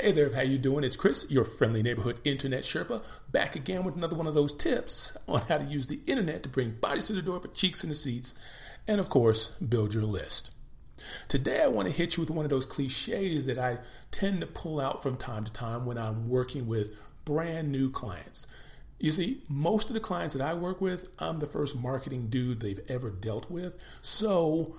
Hey there, how you doing? It's Chris, your friendly neighborhood internet Sherpa, back again with another one of those tips on how to use the internet to bring bodies to the door but cheeks in the seats, and of course, build your list. Today, I want to hit you with one of those cliches that I tend to pull out from time to time when I'm working with brand new clients. You see, most of the clients that I work with, I'm the first marketing dude they've ever dealt with. So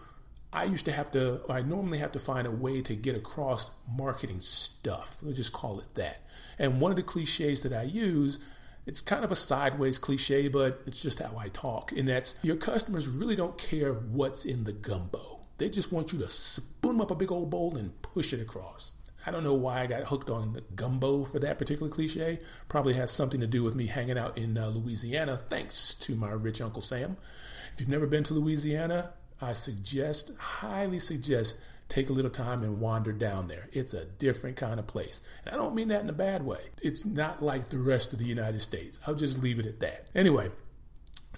I used to have to, I normally have to find a way to get across marketing stuff. Let's just call it that. And one of the cliches that I use, it's kind of a sideways cliche, but it's just how I talk. And that's your customers really don't care what's in the gumbo. They just want you to spoon up a big old bowl and push it across. I don't know why I got hooked on the gumbo for that particular cliche. Probably has something to do with me hanging out in uh, Louisiana, thanks to my rich Uncle Sam. If you've never been to Louisiana, I suggest, highly suggest, take a little time and wander down there. It's a different kind of place. And I don't mean that in a bad way. It's not like the rest of the United States. I'll just leave it at that. Anyway,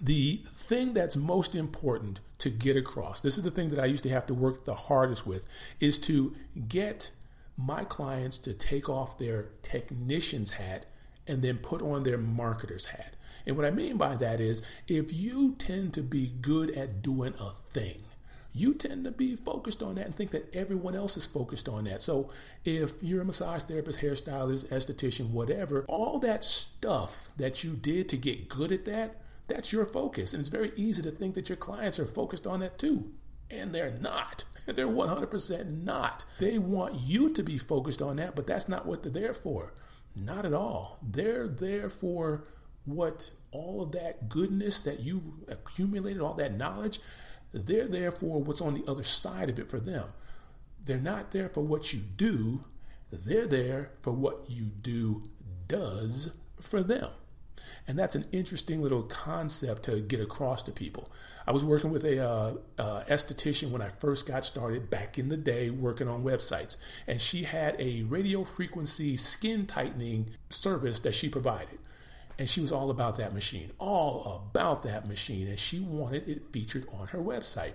the thing that's most important to get across, this is the thing that I used to have to work the hardest with, is to get my clients to take off their technician's hat and then put on their marketer's hat. And what I mean by that is if you tend to be good at doing a thing, you tend to be focused on that and think that everyone else is focused on that. So if you're a massage therapist, hairstylist, esthetician, whatever, all that stuff that you did to get good at that, that's your focus. And it's very easy to think that your clients are focused on that too. And they're not. They're 100% not. They want you to be focused on that, but that's not what they're there for. Not at all. They're there for what all of that goodness that you accumulated, all that knowledge, they're there for what's on the other side of it for them. They're not there for what you do, they're there for what you do does for them. And that's an interesting little concept to get across to people. I was working with a uh, uh, esthetician when I first got started back in the day working on websites, and she had a radio frequency skin tightening service that she provided. And she was all about that machine, all about that machine. And she wanted it featured on her website.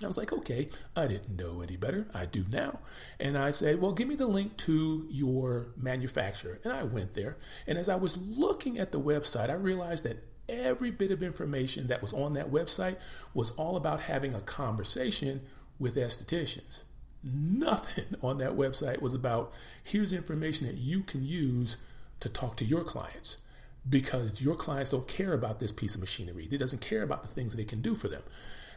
And I was like, okay, I didn't know any better. I do now. And I said, well, give me the link to your manufacturer. And I went there. And as I was looking at the website, I realized that every bit of information that was on that website was all about having a conversation with estheticians. Nothing on that website was about here's information that you can use to talk to your clients because your clients don't care about this piece of machinery. They doesn't care about the things that it can do for them.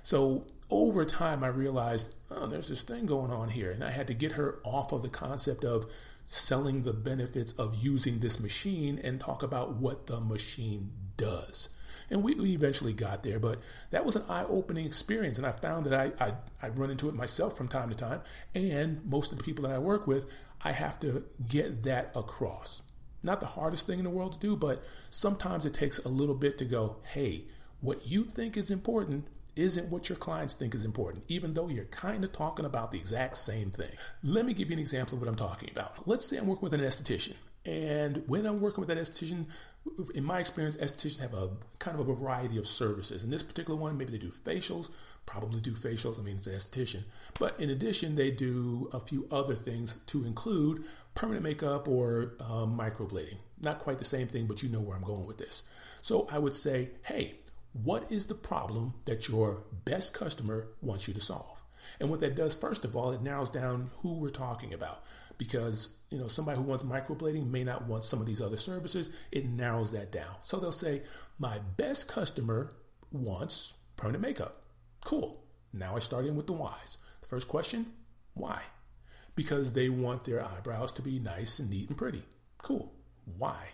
So over time, I realized, oh, there's this thing going on here. And I had to get her off of the concept of selling the benefits of using this machine and talk about what the machine does. And we, we eventually got there, but that was an eye opening experience. And I found that I, I, I run into it myself from time to time. And most of the people that I work with, I have to get that across not the hardest thing in the world to do, but sometimes it takes a little bit to go, hey, what you think is important isn't what your clients think is important, even though you're kind of talking about the exact same thing. Let me give you an example of what I'm talking about. Let's say I'm working with an esthetician. And when I'm working with that esthetician, in my experience, estheticians have a kind of a variety of services. In this particular one, maybe they do facials, probably do facials. I mean, it's an esthetician. But in addition, they do a few other things to include permanent makeup or um, microblading. Not quite the same thing, but you know where I'm going with this. So I would say, hey, what is the problem that your best customer wants you to solve? And what that does, first of all, it narrows down who we're talking about because you know somebody who wants microblading may not want some of these other services. It narrows that down. So they'll say, my best customer wants permanent makeup. Cool. Now I start in with the whys. The first question, why? Because they want their eyebrows to be nice and neat and pretty. Cool. Why?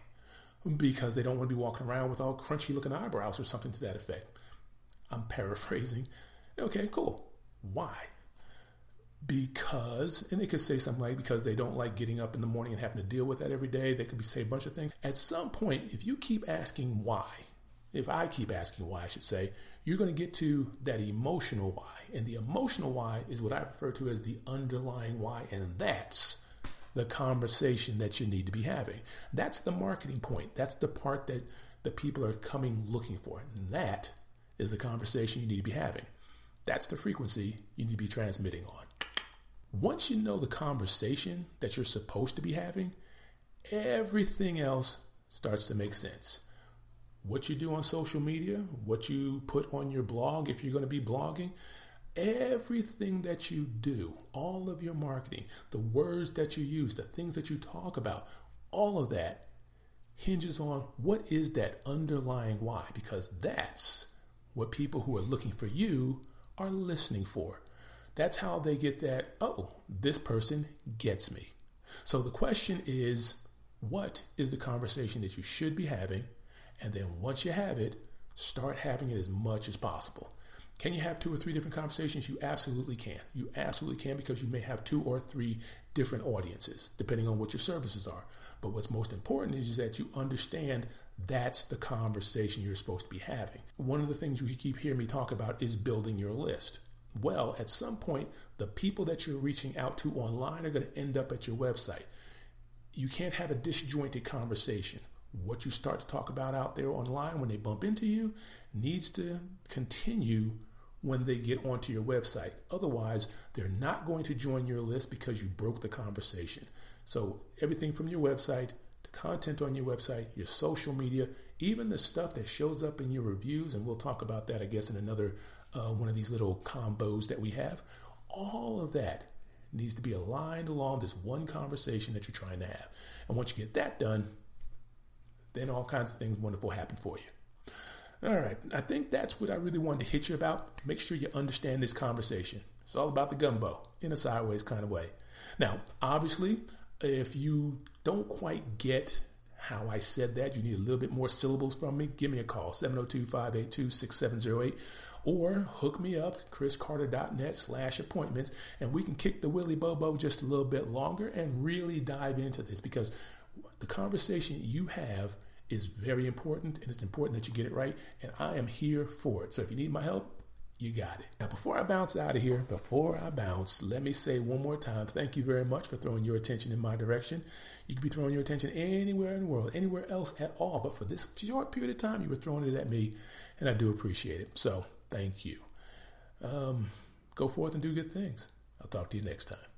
Because they don't want to be walking around with all crunchy looking eyebrows or something to that effect. I'm paraphrasing. Okay, cool. Why? Because, and they could say something like, because they don't like getting up in the morning and having to deal with that every day. They could be say a bunch of things. At some point, if you keep asking why, if I keep asking why, I should say, you're going to get to that emotional why. And the emotional why is what I refer to as the underlying why. And that's the conversation that you need to be having. That's the marketing point. That's the part that the people are coming looking for. And that is the conversation you need to be having. That's the frequency you need to be transmitting on. Once you know the conversation that you're supposed to be having, everything else starts to make sense. What you do on social media, what you put on your blog if you're going to be blogging, everything that you do, all of your marketing, the words that you use, the things that you talk about, all of that hinges on what is that underlying why, because that's what people who are looking for you are listening for. That's how they get that, oh, this person gets me. So the question is, what is the conversation that you should be having? And then once you have it, start having it as much as possible. Can you have two or three different conversations? You absolutely can. You absolutely can because you may have two or three different audiences, depending on what your services are. But what's most important is, is that you understand that's the conversation you're supposed to be having. One of the things you keep hearing me talk about is building your list. Well, at some point, the people that you're reaching out to online are going to end up at your website. You can't have a disjointed conversation what you start to talk about out there online when they bump into you needs to continue when they get onto your website. Otherwise, they're not going to join your list because you broke the conversation. So, everything from your website, the content on your website, your social media, even the stuff that shows up in your reviews, and we'll talk about that, I guess, in another uh, one of these little combos that we have. All of that needs to be aligned along this one conversation that you're trying to have. And once you get that done, then all kinds of things wonderful happen for you. All right, I think that's what I really wanted to hit you about. Make sure you understand this conversation. It's all about the gumbo in a sideways kind of way. Now, obviously, if you don't quite get how I said that, you need a little bit more syllables from me, give me a call, 702 582 6708, or hook me up, chriscarter.net slash appointments, and we can kick the Willy Bobo just a little bit longer and really dive into this because the conversation you have is very important and it's important that you get it right. And I am here for it. So if you need my help, you got it. Now, before I bounce out of here, before I bounce, let me say one more time thank you very much for throwing your attention in my direction. You could be throwing your attention anywhere in the world, anywhere else at all. But for this short period of time, you were throwing it at me, and I do appreciate it. So thank you. Um, go forth and do good things. I'll talk to you next time.